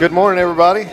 Good morning, everybody.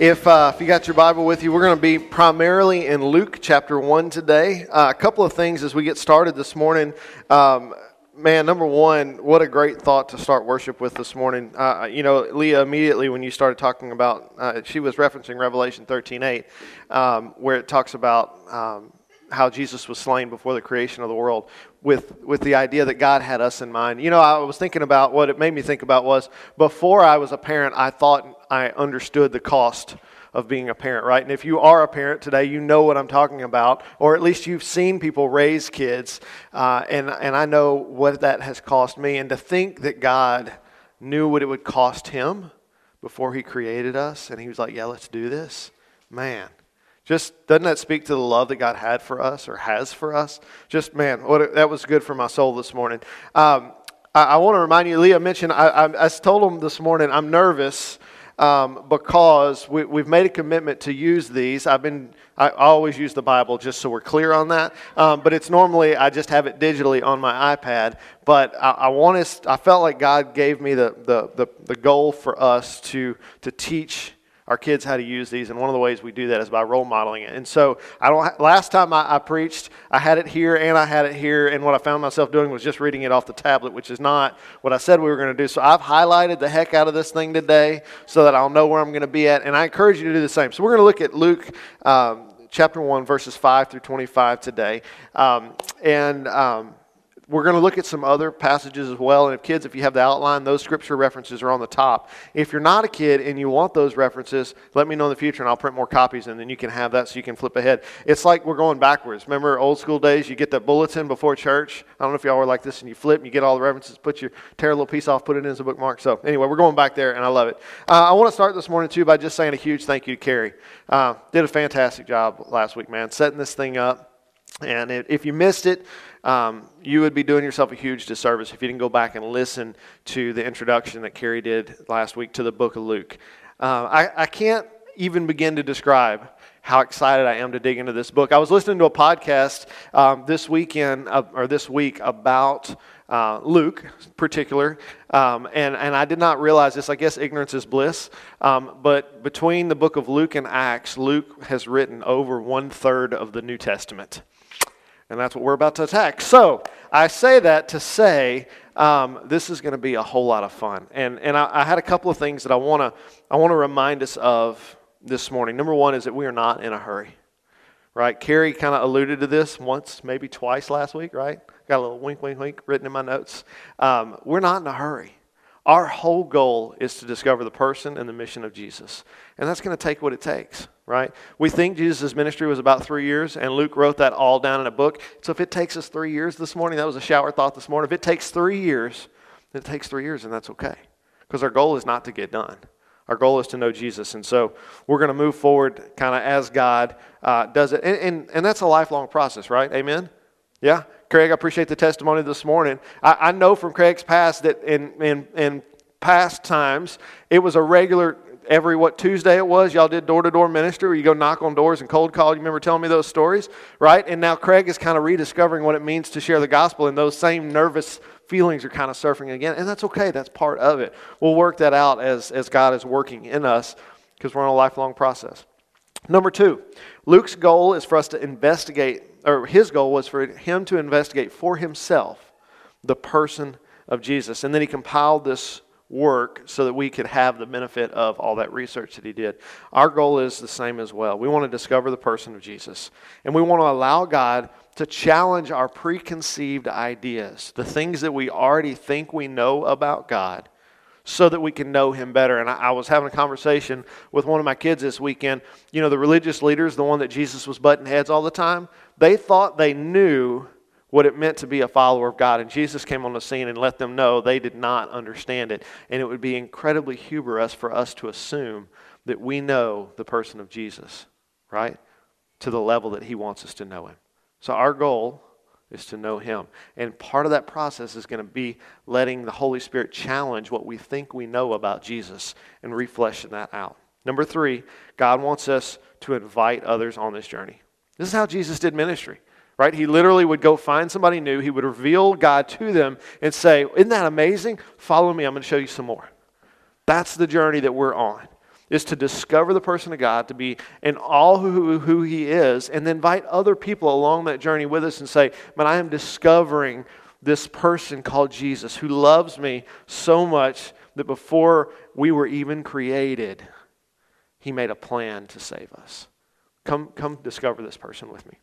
If, uh, if you got your Bible with you, we're going to be primarily in Luke chapter 1 today. Uh, a couple of things as we get started this morning. Um, man, number one, what a great thought to start worship with this morning. Uh, you know, Leah, immediately when you started talking about, uh, she was referencing Revelation 13 8, um, where it talks about. Um, how Jesus was slain before the creation of the world with, with the idea that God had us in mind. You know, I was thinking about what it made me think about was before I was a parent, I thought I understood the cost of being a parent, right? And if you are a parent today, you know what I'm talking about, or at least you've seen people raise kids, uh, and, and I know what that has cost me. And to think that God knew what it would cost him before he created us, and he was like, yeah, let's do this, man. Just doesn't that speak to the love that God had for us or has for us? Just man, what that was good for my soul this morning. Um, I, I want to remind you, Leah mentioned. I, I, I told him this morning I'm nervous um, because we, have made a commitment to use these. I've been I always use the Bible just so we're clear on that. Um, but it's normally I just have it digitally on my iPad. But I, I want to. I felt like God gave me the, the the the goal for us to to teach our kids how to use these, and one of the ways we do that is by role modeling it. And so, I don't. Last time I, I, preached, I had it here and I had it here, and what I found myself doing was just reading it off the tablet, which is not what I said we were going to do. So I've highlighted the heck out of this thing today, so that I'll know where I'm going to be at, and I encourage you to do the same. So we're going to look at Luke. Um, chapter 1, verses 5 through 25 today. Um, and um, we're going to look at some other passages as well. And if kids, if you have the outline, those scripture references are on the top. If you're not a kid and you want those references, let me know in the future and I'll print more copies and then you can have that so you can flip ahead. It's like we're going backwards. Remember old school days? You get that bulletin before church. I don't know if y'all were like this and you flip and you get all the references, put your, tear a little piece off, put it in as a bookmark. So anyway, we're going back there and I love it. Uh, I want to start this morning too by just saying a huge thank you to Carrie. Uh, did a fantastic job last week, man, setting this thing up. And if you missed it, um, you would be doing yourself a huge disservice if you didn't go back and listen to the introduction that Carrie did last week to the book of Luke. Uh, I, I can't even begin to describe how excited I am to dig into this book. I was listening to a podcast um, this weekend uh, or this week about uh, Luke, in particular, um, and and I did not realize this. I guess ignorance is bliss. Um, but between the book of Luke and Acts, Luke has written over one third of the New Testament. And that's what we're about to attack. So I say that to say um, this is going to be a whole lot of fun. And, and I, I had a couple of things that I want to I wanna remind us of this morning. Number one is that we are not in a hurry, right? Carrie kind of alluded to this once, maybe twice last week, right? Got a little wink, wink, wink written in my notes. Um, we're not in a hurry. Our whole goal is to discover the person and the mission of Jesus. And that's going to take what it takes, right? We think Jesus' ministry was about three years, and Luke wrote that all down in a book. So if it takes us three years this morning, that was a shower thought this morning. If it takes three years, then it takes three years, and that's okay. Because our goal is not to get done. Our goal is to know Jesus. And so we're going to move forward kind of as God uh, does it. And, and, and that's a lifelong process, right? Amen? Yeah? Craig, I appreciate the testimony this morning. I, I know from Craig's past that in, in, in past times, it was a regular every what Tuesday it was, y'all did door to door ministry where you go knock on doors and cold call. You remember telling me those stories, right? And now Craig is kind of rediscovering what it means to share the gospel, and those same nervous feelings are kind of surfing again. And that's okay, that's part of it. We'll work that out as, as God is working in us because we're on a lifelong process. Number two, Luke's goal is for us to investigate or his goal was for him to investigate for himself the person of Jesus. And then he compiled this work so that we could have the benefit of all that research that he did. Our goal is the same as well. We want to discover the person of Jesus. And we want to allow God to challenge our preconceived ideas, the things that we already think we know about God, so that we can know him better. And I, I, was having a conversation with one of my kids this weekend. You know, the religious leaders, the one that Jesus was butting heads all the time, they thought they knew what it meant to be a follower of God. And Jesus came on the scene and let them know they did not understand it. And it would be incredibly hubris for us to assume that we know the person of Jesus, right? To the level that he wants us to know him. So our goal is to know him. And part of that process is going to be letting the Holy Spirit challenge what we think we know about Jesus and refleshing that out. Number three, God wants us to invite others on this journey. This is how Jesus did ministry, right? He literally would go find somebody new, he would reveal God to them and say, Isn't that amazing? Follow me, I'm going to show you some more. That's the journey that we're on. Is to discover the person of God, to be in all who, who He is, and then invite other people along that journey with us and say, Man, I am discovering this person called Jesus who loves me so much that before we were even created, He made a plan to save us. Come, come discover this person with me.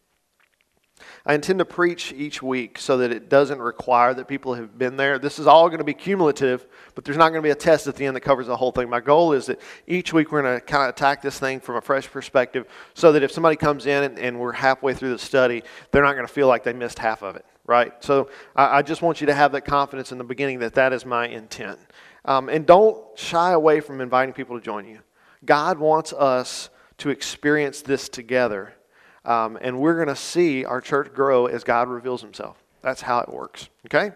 I intend to preach each week so that it doesn't require that people have been there. This is all going to be cumulative, but there's not going to be a test at the end that covers the whole thing. My goal is that each week we're going to kind of attack this thing from a fresh perspective so that if somebody comes in and, and we're halfway through the study, they're not going to feel like they missed half of it, right? So I, I, just want you to have that confidence in the beginning that that is my intent. Um, and don't shy away from inviting people to join you. God wants us to experience this together um, and we're going to see our church grow as God reveals himself. That's how it works. Okay?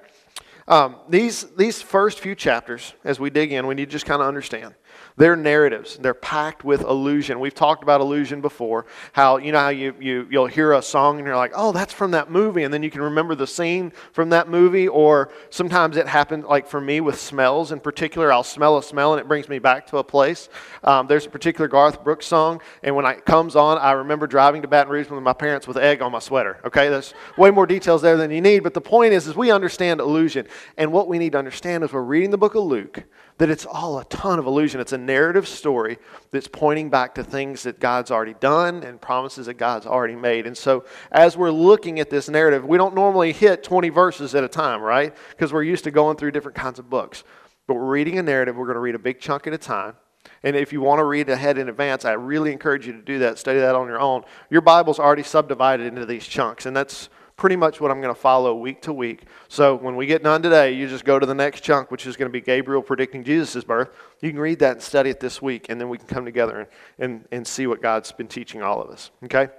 Um, these, these first few chapters, as we dig in, we need to just kind of understand they're narratives. They're packed with allusion. We've talked about allusion before. How you know how you, you you'll hear a song and you're like, oh, that's from that movie, and then you can remember the scene from that movie. Or sometimes it happens, like for me with smells in particular. I'll smell a smell and it brings me back to a place. Um, there's a particular Garth Brooks song, and when it comes on, I remember driving to Baton Rouge with my parents with egg on my sweater. Okay, there's way more details there than you need. But the point is, is we understand allusion, and what we need to understand is we're reading the book of Luke that it's all a ton of allusion. It's a narrative story that's pointing back to things that God's already done and promises that God's already made. And so, as we're looking at this narrative, we don't normally hit 20 verses at a time, right? Because we're used to going through different kinds of books. But we're reading a narrative, we're going to read a big chunk at a time. And if you want to read ahead in advance, I really encourage you to do that. Study that on your own. Your Bible's already subdivided into these chunks, and that's pretty much what I'm going to follow week to week. So when we get done today, you just go to the next chunk, which is going to be Gabriel predicting Jesus' birth. You can read that and study it this week, and then we can come together and, and, and see what God's been teaching all of us. Okay?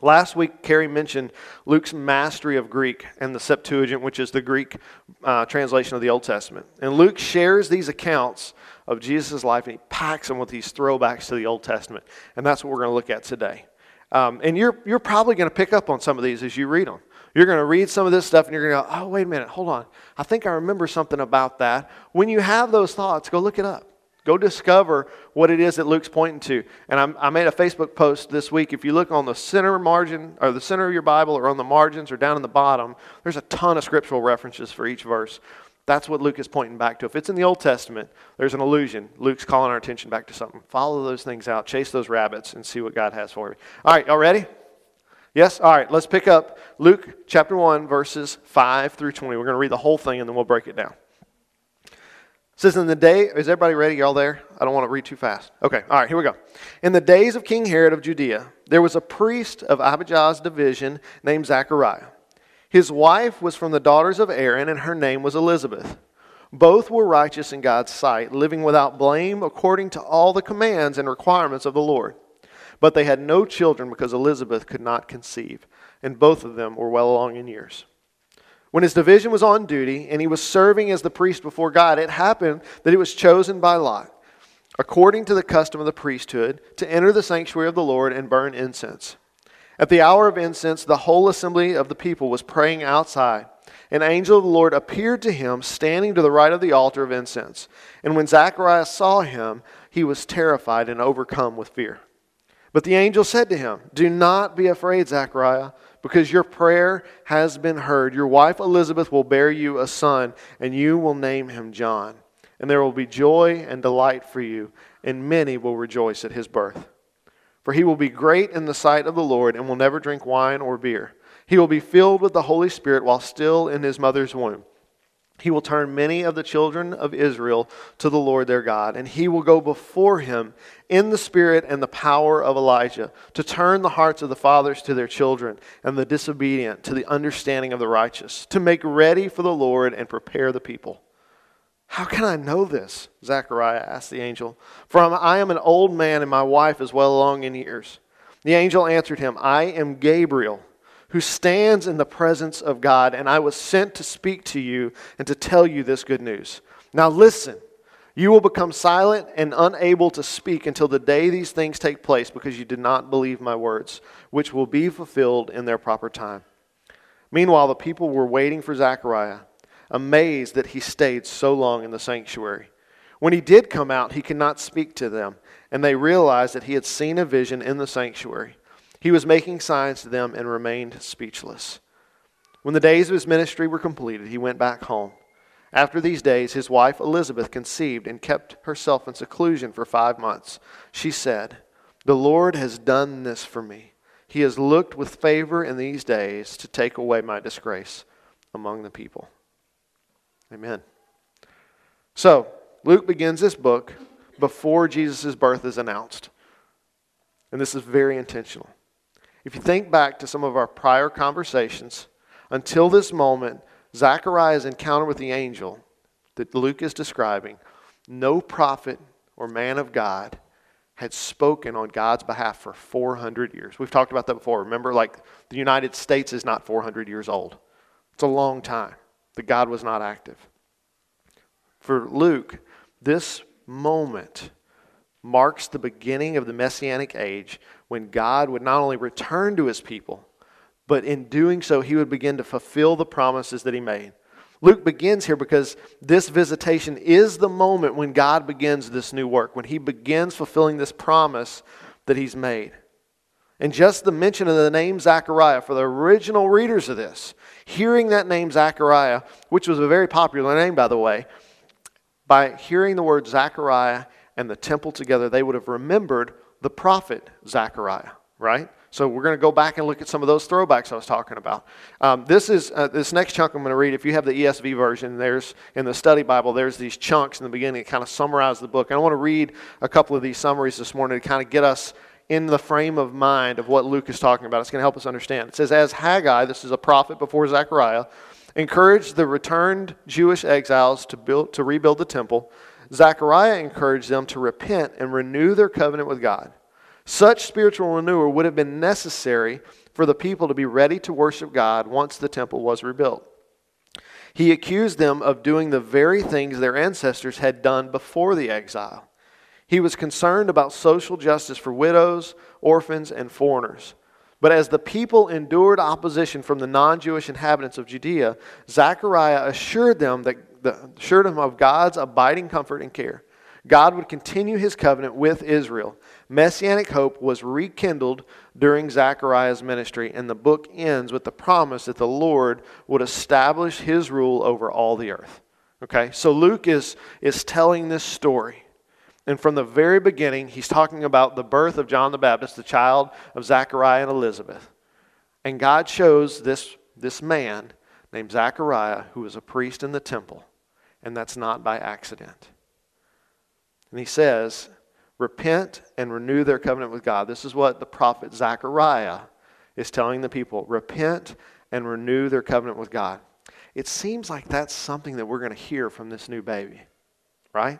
Last week, Carrie mentioned Luke's mastery of Greek and the Septuagint, which is the Greek uh, translation of the Old Testament. And Luke shares these accounts of Jesus' life and he packs them with these throwbacks to the Old Testament. And that's what we're going to look at today. Um, and you're, you're probably going to pick up on some of these as you read them. You're going to read some of this stuff and you're going to go, oh, wait a minute, hold on. I think I remember something about that. When you have those thoughts, go look it up. Go discover what it is that Luke's pointing to. And I'm, i made a Facebook post this week. If you look on the center margin, or the center of your Bible, or on the margins, or down in the bottom, there's a ton of scriptural references for each verse. That's what Luke is pointing back to. If it's in the Old Testament, there's an allusion. Luke's calling our attention back to something. Follow those things out, chase those rabbits, and see what God has for you. All right, y'all ready? Yes? All right, let's pick up Luke chapter 1, verses 5 through 20. We're going to read the whole thing and then we'll break it down. It says, In the day, is everybody ready? Y'all there? I don't want to read too fast. Okay, all right, here we go. In the days of King Herod of Judea, there was a priest of Abijah's division named Zachariah. His wife was from the daughters of Aaron, and her name was Elizabeth. Both were righteous in God's sight, living without blame according to all the commands and requirements of the Lord. But they had no children because Elizabeth could not conceive, and both of them were well along in years. When his division was on duty and he was serving as the priest before God, it happened that he was chosen by Lot, according to the custom of the priesthood, to enter the sanctuary of the Lord and burn incense. At the hour of incense, the whole assembly of the people was praying outside. An angel of the Lord appeared to him, standing to the right of the altar of incense. And when Zacharias saw him, he was terrified and overcome with fear. But the angel said to him, Do not be afraid, Zachariah, because your prayer has been heard. Your wife Elizabeth will bear you a son, and you will name him John. And there will be joy and delight for you, and many will rejoice at his birth. For he will be great in the sight of the Lord and will never drink wine or beer. He will be filled with the Holy Spirit while still in his mother's womb. He will turn many of the children of Israel to the Lord their God, and he will go before him in the spirit and the power of Elijah to turn the hearts of the fathers to their children and the disobedient to the understanding of the righteous, to make ready for the Lord and prepare the people. How can I know this? Zechariah asked the angel. For I am an old man, and my wife is well along in years. The angel answered him, I am Gabriel, who stands in the presence of God, and I was sent to speak to you and to tell you this good news. Now listen, you will become silent and unable to speak until the day these things take place, because you did not believe my words, which will be fulfilled in their proper time. Meanwhile, the people were waiting for Zechariah amazed that he stayed so long in the sanctuary. When he did come out, he could not speak to them, and they realized that he had seen a vision in the sanctuary. He was making signs to them and remained speechless. When the days of his ministry were completed, he went back home. After these days, his wife Elizabeth conceived and kept herself in seclusion for five months. She said, The Lord has done this for me. He has looked with favor in these days to take away my disgrace among the people. Amen. So, Luke begins this book before Jesus' birth is announced. And this is very intentional. If you think back to some of our prior conversations, until this moment, Zachariah's encounter with the angel that Luke is describing, no prophet or man of God had spoken on God's behalf for 400 years. We've talked about that before. Remember, like the United States is not 400 years old, it's a long time that God was not active. For Luke, this moment marks the beginning of the messianic age when God would not only return to his people, but in doing so, he would begin to fulfill the promises that he made. Luke begins here because this visitation is the moment when God begins this new work, when he begins fulfilling this promise that he's made. And just the mention of the name Zechariah for the original readers of this, hearing that name Zechariah, which was a very popular name, by the way, by hearing the word Zechariah and the temple together, they would have remembered the prophet Zechariah, right? So we're going to go back and look at some of those throwbacks I was talking about. Um, this is uh, this next chunk I'm going to read. If you have the ESV version, there's in the study Bible, there's these chunks in the beginning that kind of summarize the book. And I want to read a couple of these summaries this morning to kind of get us in the frame of mind of what Luke is talking about. It's going to help us understand. It says, as Haggai, this is a prophet before Zechariah, encouraged the returned Jewish exiles to build to rebuild the temple. Zechariah encouraged them to repent and renew their covenant with God. Such spiritual renewal would have been necessary for the people to be ready to worship God once the temple was rebuilt. He accused them of doing the very things their ancestors had done before the exile. He was concerned about social justice for widows, orphans, and foreigners. But as the people endured opposition from the non Jewish inhabitants of Judea, Zechariah assured them, that, the, assured them of God's abiding comfort and care. God would continue his covenant with Israel. Messianic hope was rekindled during Zechariah's ministry, and the book ends with the promise that the Lord would establish his rule over all the earth. Okay, so Luke is, is telling this story. And from the very beginning, he's talking about the birth of John the Baptist, the child of Zechariah and Elizabeth. And God shows this, this man named Zechariah, who was a priest in the temple. And that's not by accident. And he says, Repent and renew their covenant with God. This is what the prophet Zechariah is telling the people repent and renew their covenant with God. It seems like that's something that we're going to hear from this new baby, right?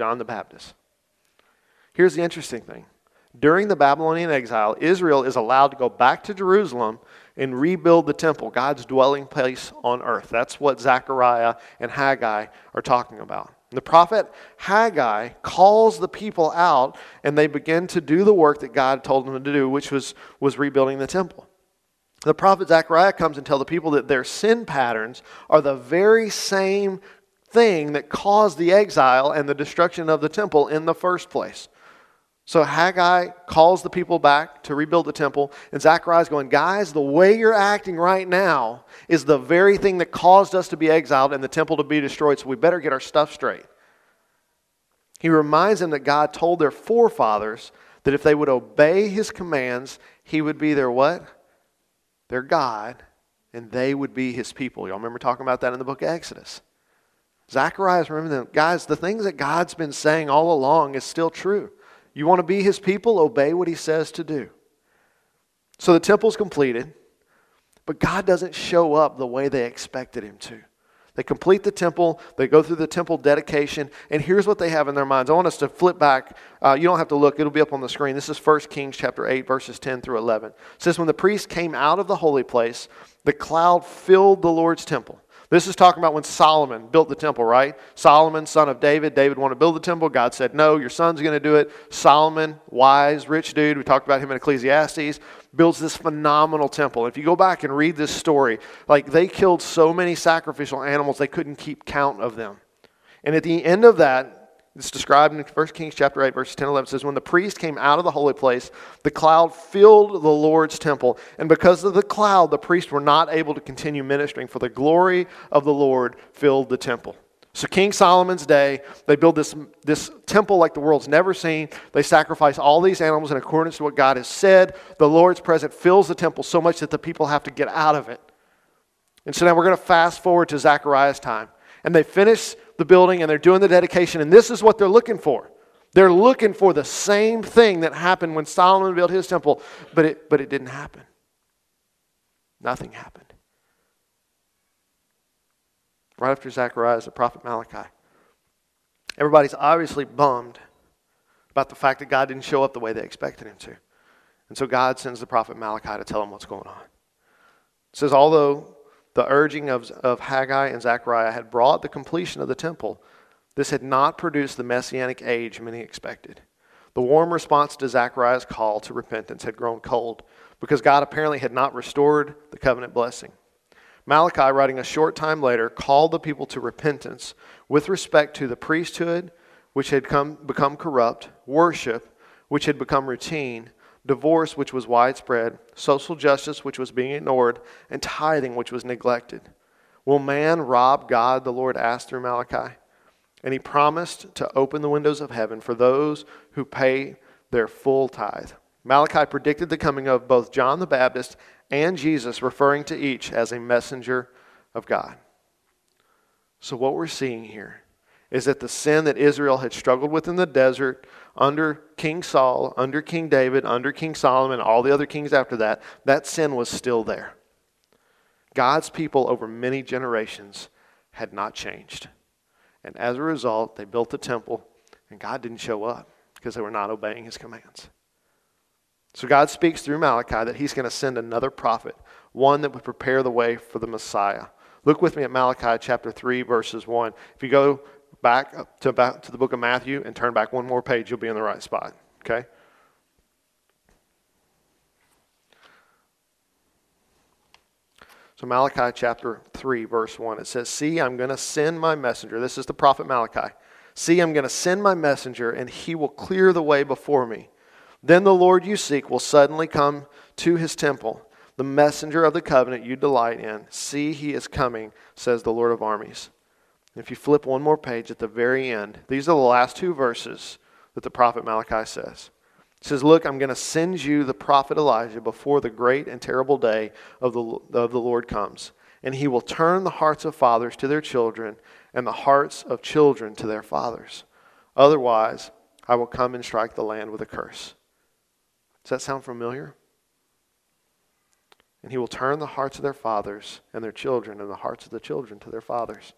John the Baptist. Here's the interesting thing during the Babylonian exile, Israel is allowed to go back to Jerusalem and rebuild the temple, God's dwelling place on earth. That's what Zechariah and Haggai are talking about. The prophet Haggai calls the people out and they begin to do the work that God told them to do, which was, was rebuilding the temple. The prophet Zechariah comes and tells the people that their sin patterns are the very same thing that caused the exile and the destruction of the temple in the first place. So Haggai calls the people back to rebuild the temple, and Zechariah is going, Guys, the way you're acting right now is the very thing that caused us to be exiled and the temple to be destroyed, so we better get our stuff straight. He reminds them that God told their forefathers that if they would obey his commands, he would be their what? Their God, and they would be his people. Y'all remember talking about that in the book of Exodus. Zacharias, remember them. Guys, the things that God's been saying all along is still true. You want to be his people? Obey what he says to do. So the temple's completed, but God doesn't show up the way they expected him to. They complete the temple, they go through the temple dedication, and here's what they have in their minds. I want us to flip back. Uh, you don't have to look, it'll be up on the screen. This is 1 Kings chapter 8, verses 10 through 11. It says, When the priest came out of the holy place, the cloud filled the Lord's temple. This is talking about when Solomon built the temple, right? Solomon, son of David. David wanted to build the temple. God said, No, your son's going to do it. Solomon, wise, rich dude. We talked about him in Ecclesiastes. Builds this phenomenal temple. If you go back and read this story, like they killed so many sacrificial animals, they couldn't keep count of them. And at the end of that, It's described in 1 Kings chapter 8, verses 10 11. It says, When the priest came out of the holy place, the cloud filled the Lord's temple. And because of the cloud, the priests were not able to continue ministering, for the glory of the Lord filled the temple. So, King Solomon's day, they build this, this temple like the world's never seen. They sacrifice all these animals in accordance to what God has said. The Lord's presence fills the temple so much that the people have to get out of it. And so now we're going to fast forward to Zechariah's time. And they finish the building and they're doing the dedication, and this is what they're looking for. They're looking for the same thing that happened when Solomon built his temple, but it, but it didn't happen. Nothing happened. Right after Zechariah the prophet Malachi. Everybody's obviously bummed about the fact that God didn't show up the way they expected him to. And so God sends the prophet Malachi to tell them what's going on. It says, although the urging of, of Haggai and Zechariah had brought the completion of the temple, this had not produced the messianic age many expected. The warm response to Zechariah's call to repentance had grown cold because God apparently had not restored the covenant blessing. Malachi, writing a short time later, called the people to repentance with respect to the priesthood, which had come, become corrupt, worship, which had become routine, divorce, which was widespread, social justice, which was being ignored, and tithing, which was neglected. Will man rob God? The Lord asked through Malachi. And he promised to open the windows of heaven for those who pay their full tithe. Malachi predicted the coming of both John the Baptist and Jesus, referring to each as a messenger of God. So, what we're seeing here is that the sin that Israel had struggled with in the desert under King Saul, under King David, under King Solomon, all the other kings after that, that sin was still there. God's people over many generations had not changed. And as a result, they built the temple, and God didn't show up because they were not obeying his commands. So God speaks through Malachi that he's going to send another prophet, one that would prepare the way for the Messiah. Look with me at Malachi chapter 3, verses 1. If you go back to, back to the book of Matthew and turn back one more page, you'll be in the right spot. Okay? So, Malachi chapter 3, verse 1, it says, See, I'm going to send my messenger. This is the prophet Malachi. See, I'm going to send my messenger, and he will clear the way before me. Then the Lord you seek will suddenly come to his temple, the messenger of the covenant you delight in. See, he is coming, says the Lord of armies. If you flip one more page at the very end, these are the last two verses that the prophet Malachi says. He says, Look, I'm going to send you the prophet Elijah before the great and terrible day of the, of the Lord comes. And he will turn the hearts of fathers to their children and the hearts of children to their fathers. Otherwise, I will come and strike the land with a curse. Does that sound familiar? And he will turn the hearts of their fathers and their children and the hearts of the children to their fathers.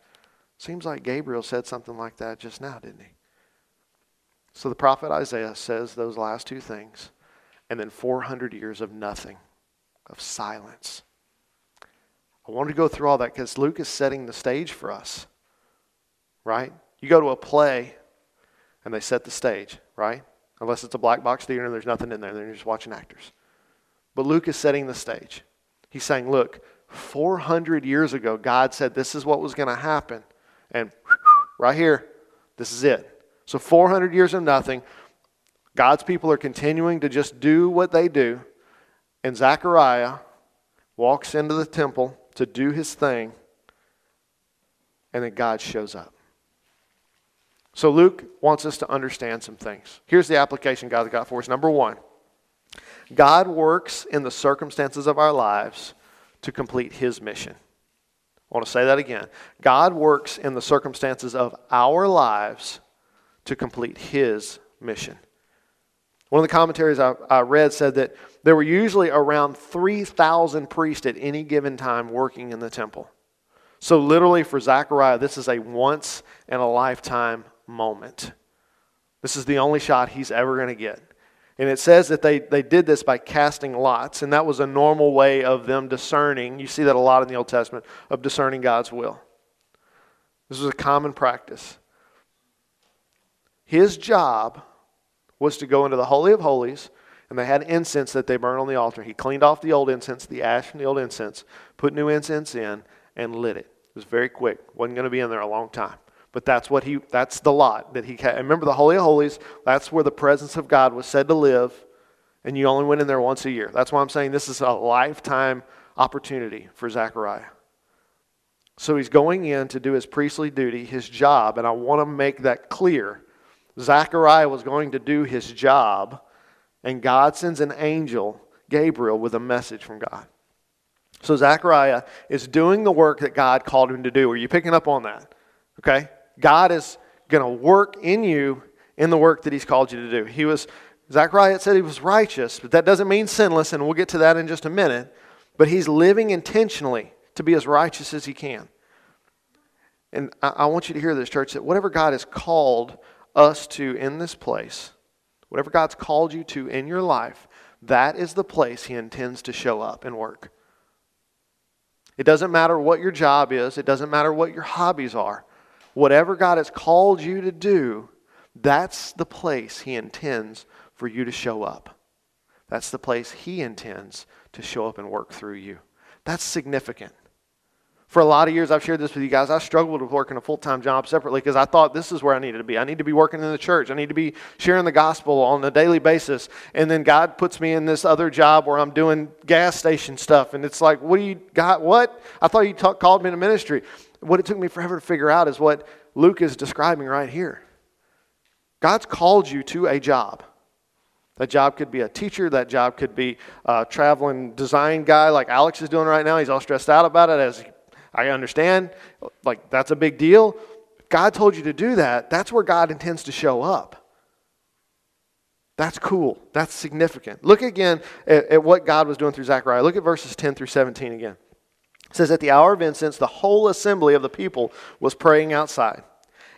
Seems like Gabriel said something like that just now, didn't he? So the prophet Isaiah says those last two things, and then 400 years of nothing, of silence. I wanted to go through all that because Luke is setting the stage for us, right? You go to a play and they set the stage, right? Unless it's a black box theater and there's nothing in there, then you're just watching actors. But Luke is setting the stage. He's saying, look, 400 years ago, God said this is what was going to happen. And right here, this is it. So 400 years of nothing. God's people are continuing to just do what they do. And Zechariah walks into the temple to do his thing. And then God shows up. So Luke wants us to understand some things. Here's the application God's got for us. Number one, God works in the circumstances of our lives to complete his mission. I want to say that again. God works in the circumstances of our lives to complete His mission. One of the commentaries I, I read said that there were usually around 3,000 priests at any given time working in the temple. So, literally, for Zechariah, this is a once in a lifetime moment. This is the only shot he's ever going to get. And it says that they, they did this by casting lots, and that was a normal way of them discerning. You see that a lot in the Old Testament, of discerning God's will. This was a common practice. His job was to go into the Holy of Holies, and they had incense that they burned on the altar. He cleaned off the old incense, the ash from the old incense, put new incense in, and lit it. It was very quick. Wasn't going to be in there a long time. But that's what he that's the lot that he had. Remember the Holy of Holies, that's where the presence of God was said to live, and you only went in there once a year. That's why I'm saying this is a lifetime opportunity for Zechariah. So he's going in to do his priestly duty, his job, and I want to make that clear. Zechariah was going to do his job, and God sends an angel, Gabriel, with a message from God. So Zechariah is doing the work that God called him to do. Are you picking up on that? Okay? God is going to work in you in the work that he's called you to do. He was Zechariah said he was righteous, but that doesn't mean sinless, and we'll get to that in just a minute. But he's living intentionally to be as righteous as he can. And I, I want you to hear this, church, that whatever God has called us to in this place, whatever God's called you to in your life, that is the place he intends to show up and work. It doesn't matter what your job is, it doesn't matter what your hobbies are. Whatever God has called you to do, that's the place He intends for you to show up. That's the place He intends to show up and work through you. That's significant. For a lot of years, I've shared this with you guys. I struggled with working a full time job separately because I thought this is where I needed to be. I need to be working in the church. I need to be sharing the gospel on a daily basis. And then God puts me in this other job where I'm doing gas station stuff. And it's like, what do you got? What? I thought you t- called me to ministry. What it took me forever to figure out is what Luke is describing right here. God's called you to a job. That job could be a teacher. That job could be a traveling design guy like Alex is doing right now. He's all stressed out about it as I understand, like, that's a big deal. God told you to do that. That's where God intends to show up. That's cool. That's significant. Look again at, at, what God was doing through Zechariah. Look at verses 10 through 17 again. It says, At the hour of incense, the whole assembly of the people was praying outside.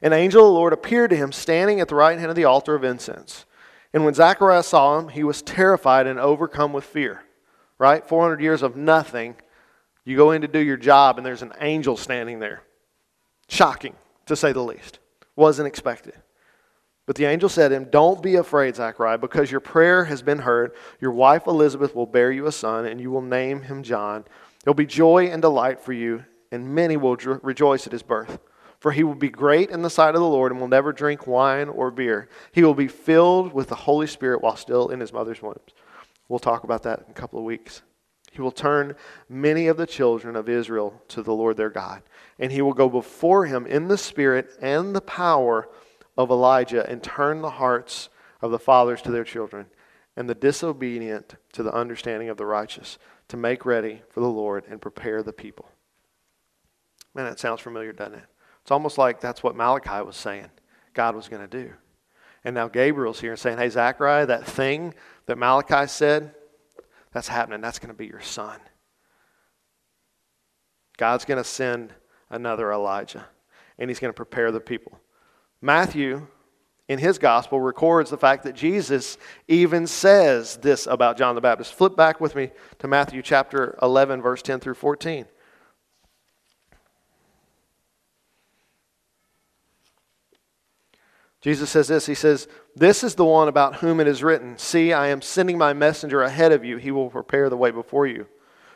An angel of the Lord appeared to him standing at the right hand of the altar of incense. And when Zechariah saw him, he was terrified and overcome with fear. Right? 400 years of nothing you go in to do your job, and there's an angel standing there. Shocking, to say the least. Wasn't expected. But the angel said to him, Don't be afraid, Zachariah, because your prayer has been heard. Your wife Elizabeth will bear you a son, and you will name him John. There'll be joy and delight for you, and many will rejoice at his birth. For he will be great in the sight of the Lord and will never drink wine or beer. He will be filled with the Holy Spirit while still in his mother's womb. We'll talk about that in a couple of weeks. He will turn many of the children of Israel to the Lord their God. And he will go before him in the spirit and the power of Elijah and turn the hearts of the fathers to their children and the disobedient to the understanding of the righteous to make ready for the Lord and prepare the people. Man, that sounds familiar, doesn't it? It's almost like that's what Malachi was saying God was going to do. And now Gabriel's here saying, Hey, Zachariah, that thing that Malachi said, that's happening. That's going to be your son. God's going to send another Elijah, and he's going to prepare the people. Matthew, in his gospel, records the fact that Jesus even says this about John the Baptist. Flip back with me to Matthew chapter 11, verse 10 through 14. Jesus says this He says, This is the one about whom it is written, See, I am sending my messenger ahead of you. He will prepare the way before you.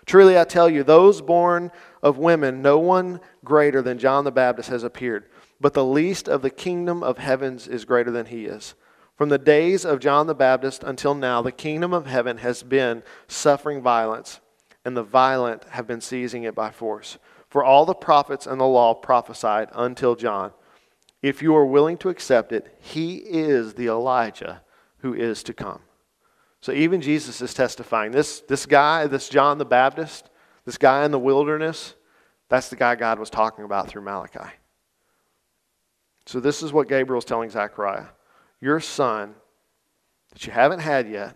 Truly I tell you, those born of women, no one greater than John the Baptist has appeared. But the least of the kingdom of heavens is greater than he is. From the days of John the Baptist until now, the kingdom of heaven has been suffering violence, and the violent have been seizing it by force. For all the prophets and the law prophesied until John. If you are willing to accept it, he is the Elijah who is to come. So even Jesus is testifying. This, this guy, this John the Baptist, this guy in the wilderness, that's the guy God was talking about through Malachi. So this is what Gabriel's telling Zechariah. Your son that you haven't had yet,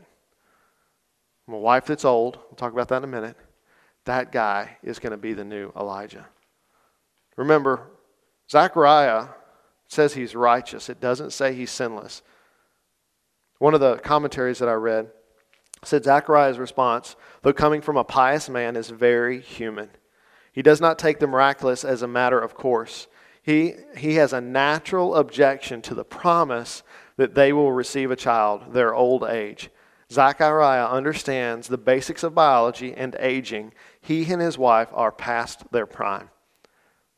a wife that's old, we'll talk about that in a minute, that guy is going to be the new Elijah. Remember, Zechariah says he's righteous, it doesn't say he's sinless. One of the commentaries that I read said Zechariah's response, though coming from a pious man, is very human. He does not take the miraculous as a matter of course. He, he has a natural objection to the promise that they will receive a child, their old age. Zechariah understands the basics of biology and aging. He and his wife are past their prime.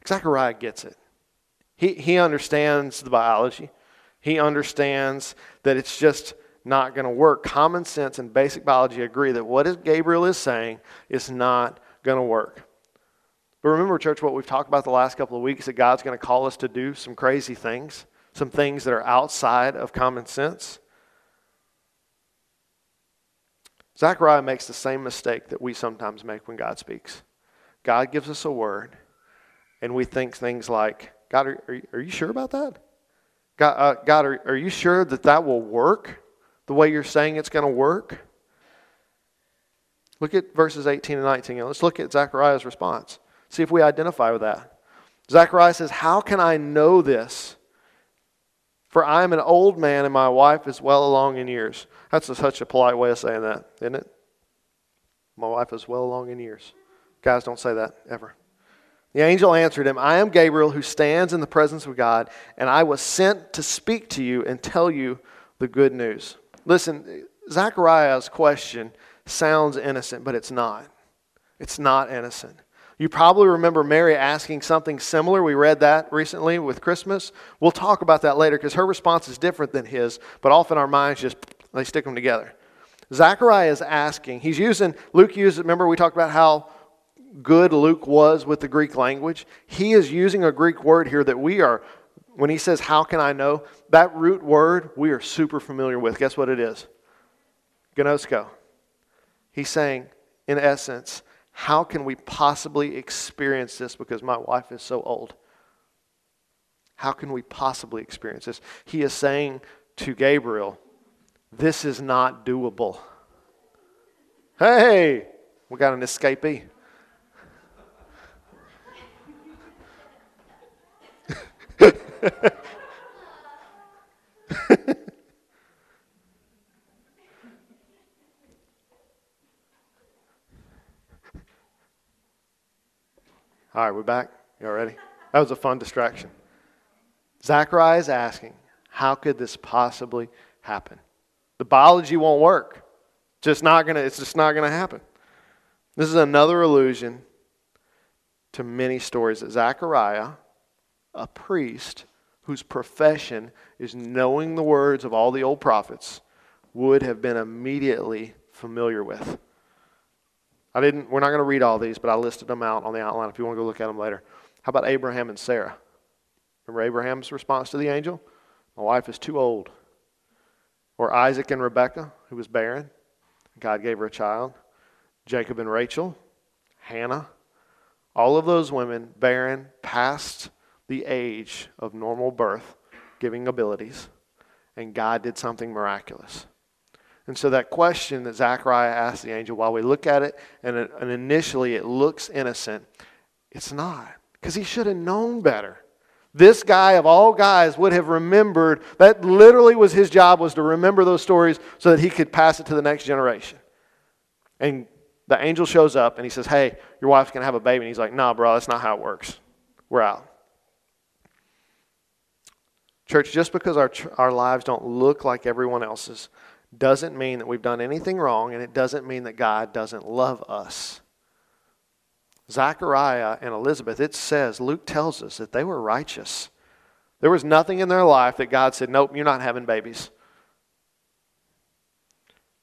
Zechariah gets it. He, he understands the biology, he understands that it's just not going to work. Common sense and basic biology agree that what Gabriel is saying is not going to work. But remember, church, what we've talked about the last couple of weeks that God's going to call us to do some crazy things, some things that are outside of common sense. Zechariah makes the same mistake that we sometimes make when God speaks. God gives us a word, and we think things like, God, are, are, you, are you sure about that? God, uh, God are, are you sure that that will work the way you're saying it's going to work? Look at verses 18 and 19. Let's look at Zechariah's response. See if we identify with that. Zechariah says, How can I know this? For I am an old man and my wife is well along in years. That's such a polite way of saying that, isn't it? My wife is well along in years. Guys, don't say that ever. The angel answered him, I am Gabriel who stands in the presence of God, and I was sent to speak to you and tell you the good news. Listen, Zechariah's question sounds innocent, but it's not. It's not innocent. You probably remember Mary asking something similar. We read that recently with Christmas. We'll talk about that later because her response is different than his, but often our minds just they stick them together. Zachariah is asking, he's using, Luke used, remember we talked about how good Luke was with the Greek language? He is using a Greek word here that we are, when he says, How can I know? That root word we are super familiar with. Guess what it is? Gnosko. He's saying, in essence, how can we possibly experience this because my wife is so old? How can we possibly experience this? He is saying to Gabriel, This is not doable. Hey, we got an escapee. All right, we're back. Y'all ready? That was a fun distraction. Zachariah is asking, how could this possibly happen? The biology won't work. Just not gonna, it's just not going to happen. This is another allusion to many stories that Zachariah, a priest whose profession is knowing the words of all the old prophets, would have been immediately familiar with. I didn't, we're not going to read all these, but I listed them out on the outline if you want to go look at them later. How about Abraham and Sarah? Remember Abraham's response to the angel? My wife is too old. Or Isaac and Rebekah, who was barren. God gave her a child. Jacob and Rachel, Hannah. All of those women, barren, past the age of normal birth, giving abilities, and God did something miraculous. And so that question that Zachariah asked the angel, while we look at it and, it, and initially it looks innocent, it's not. Because he should have known better. This guy of all guys would have remembered that literally was his job was to remember those stories so that he could pass it to the next generation. And the angel shows up and he says, Hey, your wife's going to have a baby. And he's like, Nah, bro, that's not how it works. We're out. Church, just because our, our lives don't look like everyone else's doesn't mean that we've done anything wrong, and it doesn't mean that God doesn't love us. Zachariah and Elizabeth, it says, Luke tells us that they were righteous. There was nothing in their life that God said, Nope, you're not having babies.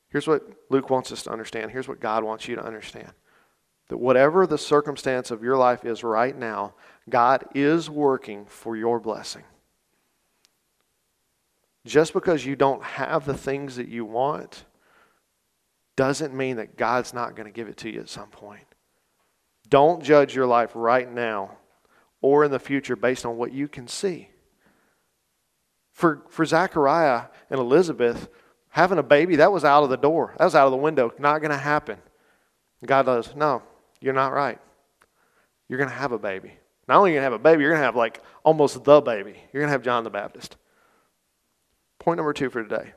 Here's what Luke wants us to understand. Here's what God wants you to understand that whatever the circumstance of your life is right now, God is working for your blessing. Just because you don't have the things that you want doesn't mean that God's not going to give it to you at some point. Don't judge your life right now or in the future based on what you can see. For, for Zachariah and Elizabeth, having a baby, that was out of the door. That was out of the window. Not going to happen. God goes, No, you're not right. You're going to have a baby. Not only are you going to have a baby, you're going to have like almost the baby. You're going to have John the Baptist. Point number two for today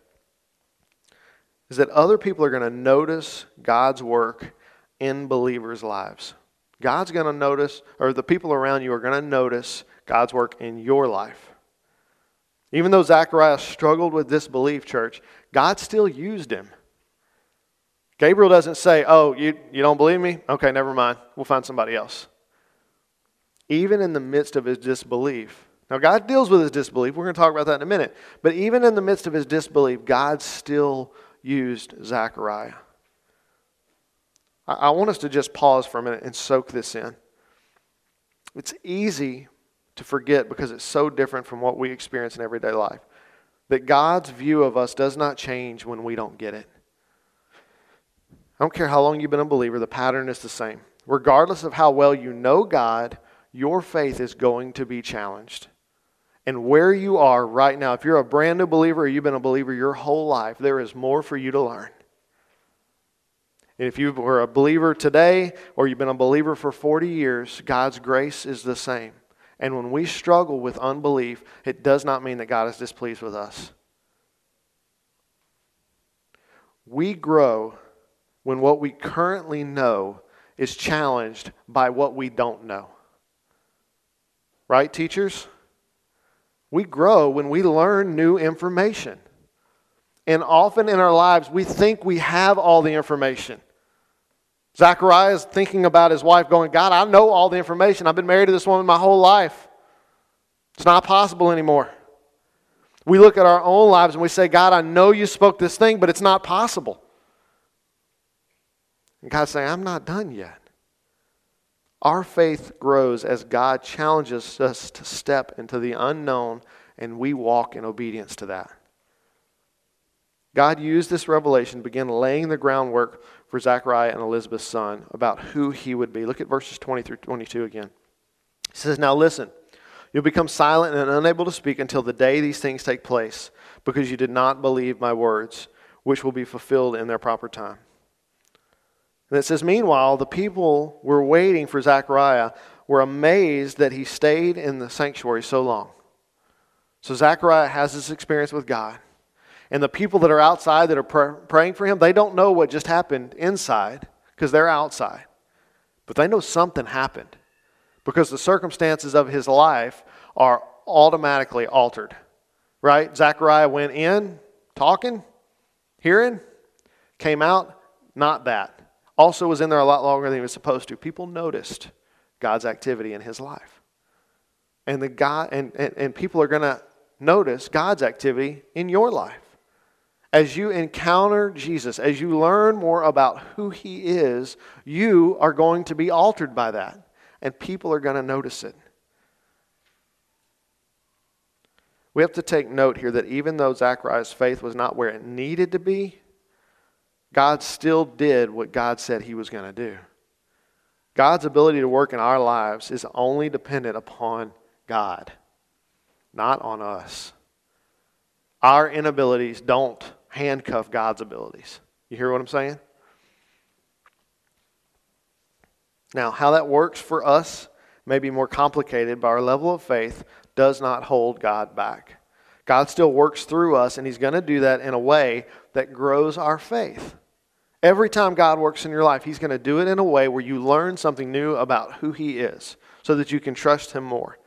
is that other people are going to notice God's work in believers' lives. God's going to notice, or the people around you are going to notice God's work in your life. Even though Zacharias struggled with disbelief, church, God still used him. Gabriel doesn't say, Oh, you, you don't believe me? Okay, never mind. We'll find somebody else. Even in the midst of his disbelief, Now, God deals with his disbelief. We're going to talk about that in a minute. But even in the midst of his disbelief, God still used Zechariah. I, I want us to just pause for a minute and soak this in. It's easy to forget because it's so different from what we experience in everyday life that God's view of us does not change when we don't get it. I don't care how long you've been a believer, the pattern is the same. Regardless of how well you know God, your faith is going to be challenged. And where you are right now, if you're a brand new believer or you've been a believer your whole life, there is more for you to learn. And if you were a believer today or you've been a believer for 40 years, God's grace is the same. And when we struggle with unbelief, it does not mean that God is displeased with us. We grow when what we currently know is challenged by what we don't know. Right, teachers? We grow when we learn new information. And often in our lives, we think we have all the information. Zachariah is thinking about his wife, going, God, I know all the information. I've been married to this woman my whole life. It's not possible anymore. We look at our own lives and we say, God, I know you spoke this thing, but it's not possible. And God's saying, I'm not done yet. Our faith grows as God challenges us to step into the unknown and we walk in obedience to that. God used this revelation to begin laying the groundwork for Zachariah and Elizabeth's son about who he would be. Look at verses 20 through 22 again. He says, Now listen, you'll become silent and unable to speak until the day these things take place, because you did not believe my words, which will be fulfilled in their proper time. And it says, Meanwhile, the people were waiting for Zechariah, were amazed that he stayed in the sanctuary so long. So Zechariah has this experience with God. And the people that are outside that are pr- praying for him, they don't know what just happened inside because they're outside. But they know something happened because the circumstances of his life are automatically altered. Right? Zechariah went in talking, hearing, came out, not that. Also was in there a lot longer than he was supposed to. People noticed God's activity in his life. And the God and, and, and people are gonna notice God's activity in your life. As you encounter Jesus, as you learn more about who he is, you are going to be altered by that. And people are going to notice it. We have to take note here that even though Zachariah's faith was not where it needed to be, God still did what God said he was going to do. God's ability to work in our lives is only dependent upon God, not on us. Our inabilities don't handcuff God's abilities. You hear what I'm saying? Now, how that works for us may be more complicated, but our level of faith does not hold God back. God still works through us, and He's going to do that in a way that grows our faith. Every time God works in your life, He's going to do it in a way where you learn something new about who He is so that you can trust Him more.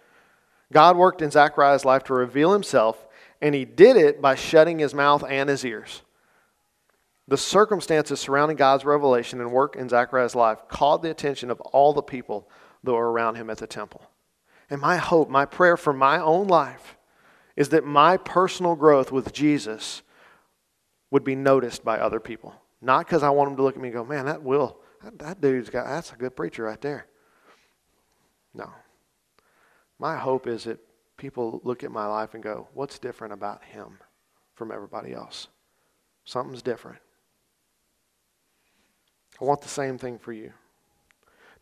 God worked in Zachariah's life to reveal Himself and he did it by shutting his mouth and his ears. The circumstances surrounding God's revelation and work in Zachariah's life caught the attention of all the people that were around him at the temple. And my hope, my prayer for my own life is that my personal growth with Jesus would be noticed by other people. Not because I want them to look at me and go, man, that will, that, that dude's got, that's a good preacher right there. No. My hope is that people look at my life and go, What's different about him from everybody else? Something's different. I want the same thing for you.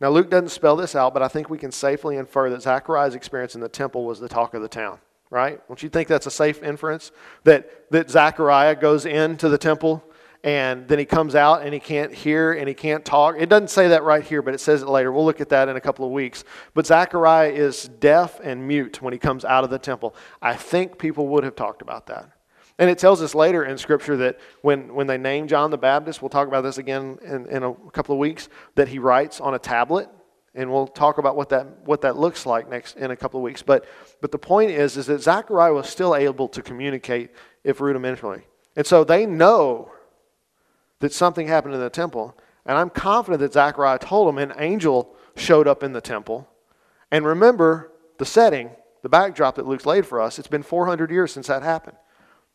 Now, Luke doesn't spell this out, but I think we can safely infer that Zachariah's experience in the temple was the talk of the town, right? Don't you think that's a safe inference? That, that Zechariah goes into the temple and then he comes out and he can't hear and he can't talk. It doesn't say that right here, but it says it later. We'll look at that in a couple of weeks. But Zechariah is deaf and mute when he comes out of the temple. I think people would have talked about that. And it tells us later in Scripture that when, when they name John the Baptist, we'll talk about this again in, in a couple of weeks, that he writes on a tablet. And we'll talk about what that, what that looks like next in a couple of weeks. But, but the point is, is that Zechariah was still able to communicate, if rudimentarily. And so they know that something happened in the temple. And I'm confident that Zechariah told him an angel showed up in the temple. And remember the setting the backdrop that Luke's laid for us, it's been 400 years since that happened.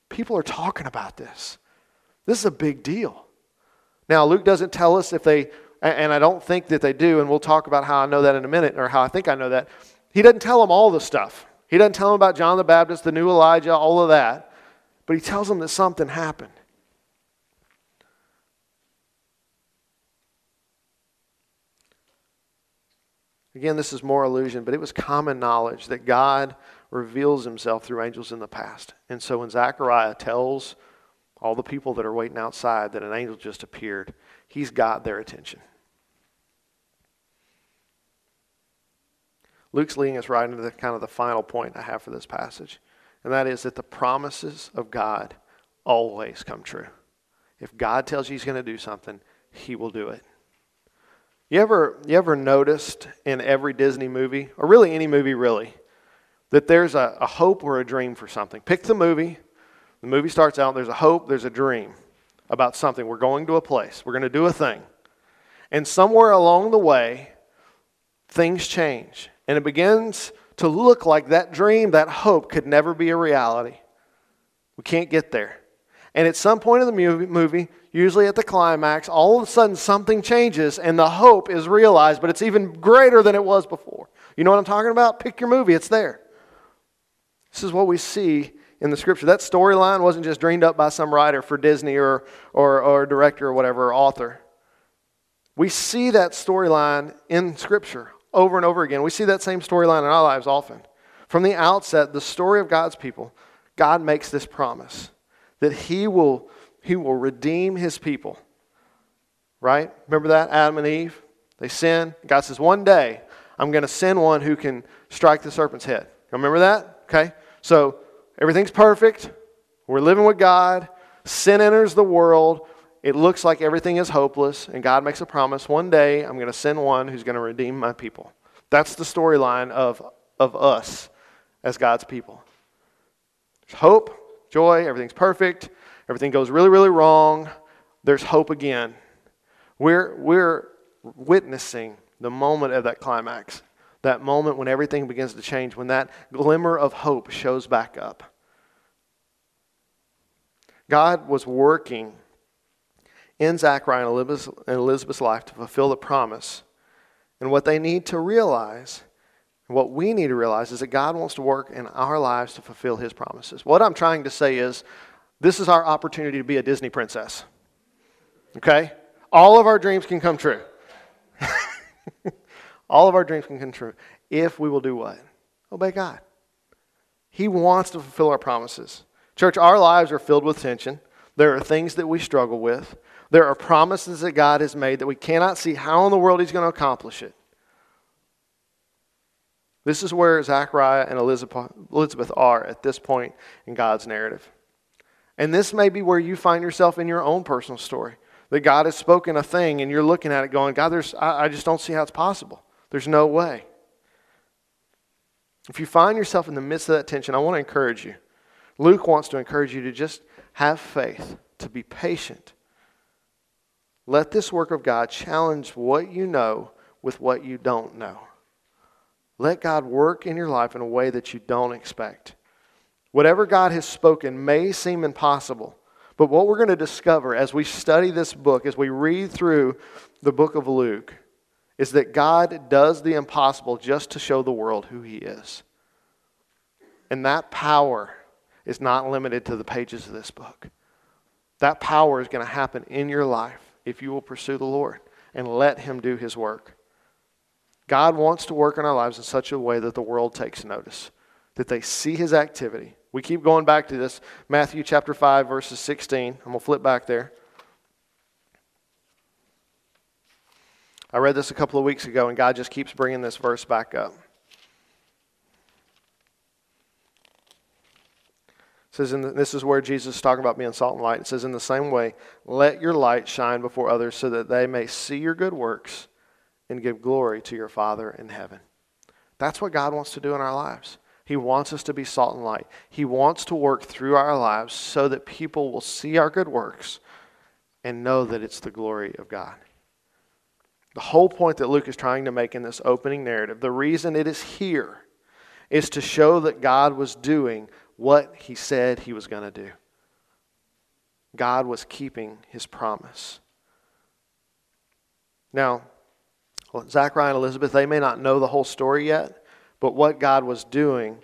People are talking about this. This is a big deal. Now, Luke doesn't tell us if they, and I don't think that they do, and we'll talk about how I know that in a minute, or how I think I know that. He doesn't tell them all the stuff. He doesn't tell them about John the Baptist, the new Elijah, all of that. But he tells them that something happened. Again, this is more allusion, but it was common knowledge that God reveals himself through angels in the past. And so when Zechariah tells all the people that are waiting outside that an angel just appeared, he's got their attention. Luke's leading us right into the kind of the final point I have for this passage, and that is that the promises of God always come true. If God tells you he's going to do something, he will do it. You ever, you ever noticed in every Disney movie, or really any movie really, that there's a, a hope or a dream for something? Pick the movie. The movie starts out, there's a hope, there's a dream about something. We're going to a place, we're going to do a thing. And somewhere along the way, things change. And it begins to look like that dream, that hope could never be a reality. We can't get there. And at some point in the movie, usually at the climax, all of a sudden something changes and the hope is realized, but it's even greater than it was before. You know what I'm talking about? Pick your movie, it's there. This is what we see in the scripture. That storyline wasn't just dreamed up by some writer for Disney or, or, or director or whatever, or author. We see that storyline in scripture over and over again. We see that same storyline in our lives often. From the outset, the story of God's people, God makes this promise that He will he will redeem his people. Right? Remember that? Adam and Eve? They sin. God says, One day I'm going to send one who can strike the serpent's head. Remember that? Okay? So everything's perfect. We're living with God. Sin enters the world. It looks like everything is hopeless. And God makes a promise one day I'm going to send one who's going to redeem my people. That's the storyline of, of us as God's people. There's hope, joy, everything's perfect. Everything goes really, really wrong. There's hope again. We're, we're witnessing the moment of that climax, that moment when everything begins to change, when that glimmer of hope shows back up. God was working in Zachariah and Elizabeth's life to fulfill the promise. And what they need to realize, what we need to realize, is that God wants to work in our lives to fulfill His promises. What I'm trying to say is this is our opportunity to be a Disney princess. Okay? All of our dreams can come true. All of our dreams can come true if we will do what? Obey God. He wants to fulfill our promises. Church, our lives are filled with tension. There are things that we struggle with. There are promises that God has made that we cannot see how in the world He's going to accomplish it. This is where Zachariah and Elizabeth are at this point in God's narrative. And this may be where you find yourself in your own personal story. That God has spoken a thing and you're looking at it going, God, there's, I, I just don't see how it's possible. There's no way. If you find yourself in the midst of that tension, I want to encourage you. Luke wants to encourage you to just have faith, to be patient. Let this work of God challenge what you know with what you don't know. Let God work in your life in a way that you don't expect. Whatever God has spoken may seem impossible, but what we're going to discover as we study this book, as we read through the book of Luke, is that God does the impossible just to show the world who He is. And that power is not limited to the pages of this book. That power is going to happen in your life if you will pursue the Lord and let Him do His work. God wants to work in our lives in such a way that the world takes notice, that they see His activity, we keep going back to this. Matthew chapter 5, verses 16. I'm going to flip back there. I read this a couple of weeks ago, and God just keeps bringing this verse back up. It says, this is where Jesus is talking about being salt and light. It says, in the same way, let your light shine before others so that they may see your good works and give glory to your Father in heaven. That's what God wants to do in our lives. He wants us to be salt and light. He wants to work through our lives so that people will see our good works and know that it's the glory of God. The whole point that Luke is trying to make in this opening narrative, the reason it is here, is to show that God was doing what he said he was going to do. God was keeping his promise. Now, Zachariah and Elizabeth, they may not know the whole story yet, but what God was doing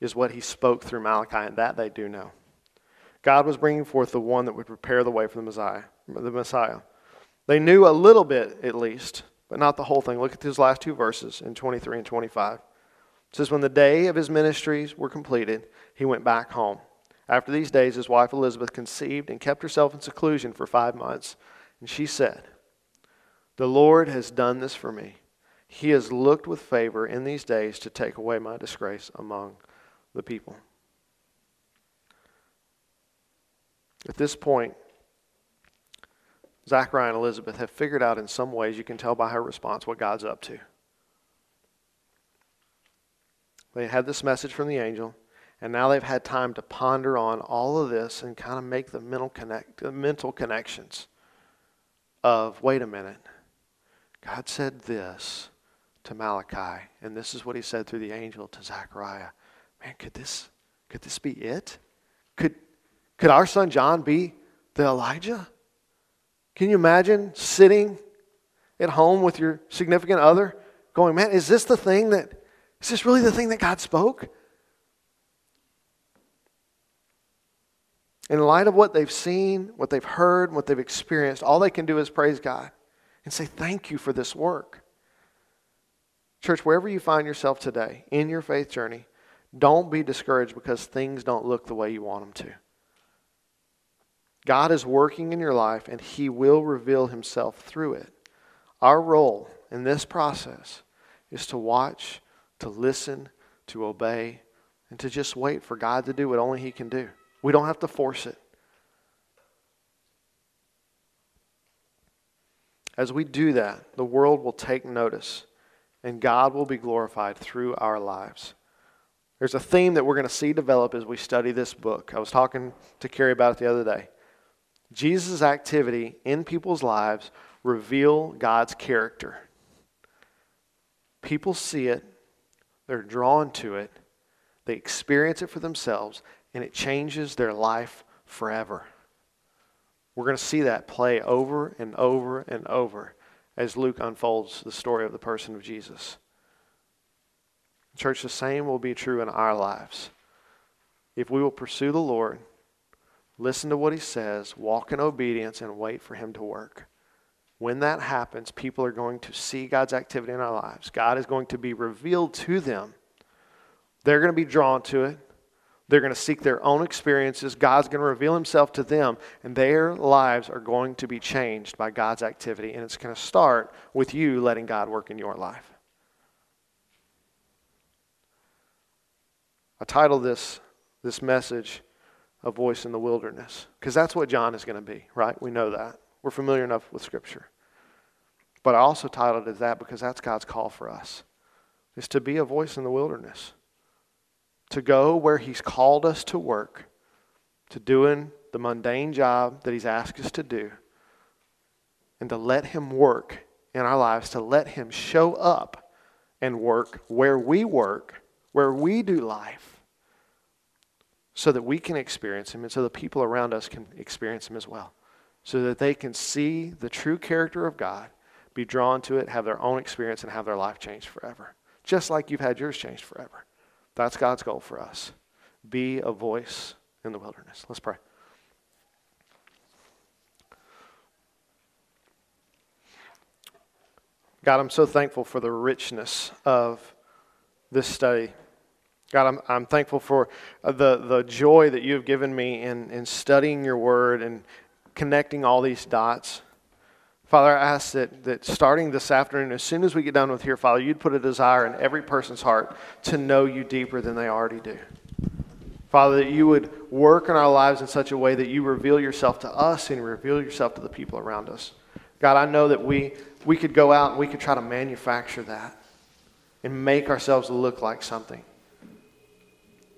is what he spoke through Malachi, and that they do know. God was bringing forth the one that would prepare the way for the Messiah. The Messiah. They knew a little bit, at least, but not the whole thing. Look at these last two verses in 23 and 25. It says, When the day of his ministries were completed, he went back home. After these days, his wife Elizabeth conceived and kept herself in seclusion for five months. And she said, The Lord has done this for me. He has looked with favor in these days to take away my disgrace among the people. At this point, Zachariah and Elizabeth have figured out in some ways, you can tell by her response, what God's up to. They had this message from the angel, and now they've had time to ponder on all of this and kind of make the mental, connect, the mental connections of wait a minute, God said this to Malachi, and this is what he said through the angel to Zechariah. Man, could this could this be it? Could could our son John be the Elijah? Can you imagine sitting at home with your significant other going, man, is this the thing that is this really the thing that God spoke? In light of what they've seen, what they've heard, what they've experienced, all they can do is praise God and say, Thank you for this work. Church, wherever you find yourself today in your faith journey, don't be discouraged because things don't look the way you want them to. God is working in your life and He will reveal Himself through it. Our role in this process is to watch to listen, to obey, and to just wait for God to do what only He can do. We don't have to force it. As we do that, the world will take notice and God will be glorified through our lives. There's a theme that we're going to see develop as we study this book. I was talking to Carrie about it the other day. Jesus' activity in people's lives reveal God's character. People see it, they're drawn to it, they experience it for themselves, and it changes their life forever. We're going to see that play over and over and over as Luke unfolds the story of the person of Jesus. Church, the same will be true in our lives. If we will pursue the Lord, listen to what He says, walk in obedience, and wait for Him to work. When that happens, people are going to see God's activity in our lives. God is going to be revealed to them. They're going to be drawn to it. They're going to seek their own experiences. God's going to reveal himself to them, and their lives are going to be changed by God's activity. And it's going to start with you letting God work in your life. I titled this, this message, A Voice in the Wilderness, because that's what John is going to be, right? We know that. We're familiar enough with Scripture. But I also titled it that because that's God's call for us, is to be a voice in the wilderness, to go where He's called us to work, to doing the mundane job that He's asked us to do, and to let Him work in our lives, to let Him show up and work where we work, where we do life, so that we can experience Him and so the people around us can experience Him as well so that they can see the true character of God, be drawn to it, have their own experience, and have their life changed forever. Just like you've had yours changed forever. That's God's goal for us. Be a voice in the wilderness. Let's pray. God, I'm so thankful for the richness of this study. God, I'm, I'm thankful for uh, the, the joy that you have given me in, in studying your word and, connecting all these dots. Father, I ask that, that starting this afternoon, as soon as we get done with here, Father, you'd put a desire in every person's heart to know you deeper than they already do. Father, that you would work in our lives in such a way that you reveal yourself to us and reveal yourself to the people around us. God, I know that we, we could go out and we could try to manufacture that and make ourselves look like something.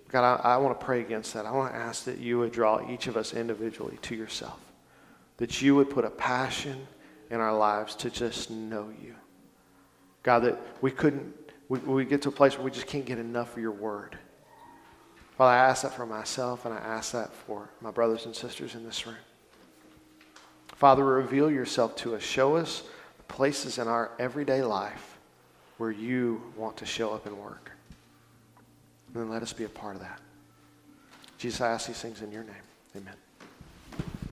God, I, I want to pray against that. I want to ask that you would draw each of us individually to yourself that you would put a passion in our lives to just know you. God, that we couldn't we, we get to a place where we just can't get enough of your word. Father, I ask that for myself, and I ask that for my brothers and sisters in this room. Father, reveal yourself to us. Show us the places in our everyday life where you want to show up and work. And then let us be a part of that. Jesus, I ask these things in your name. Amen.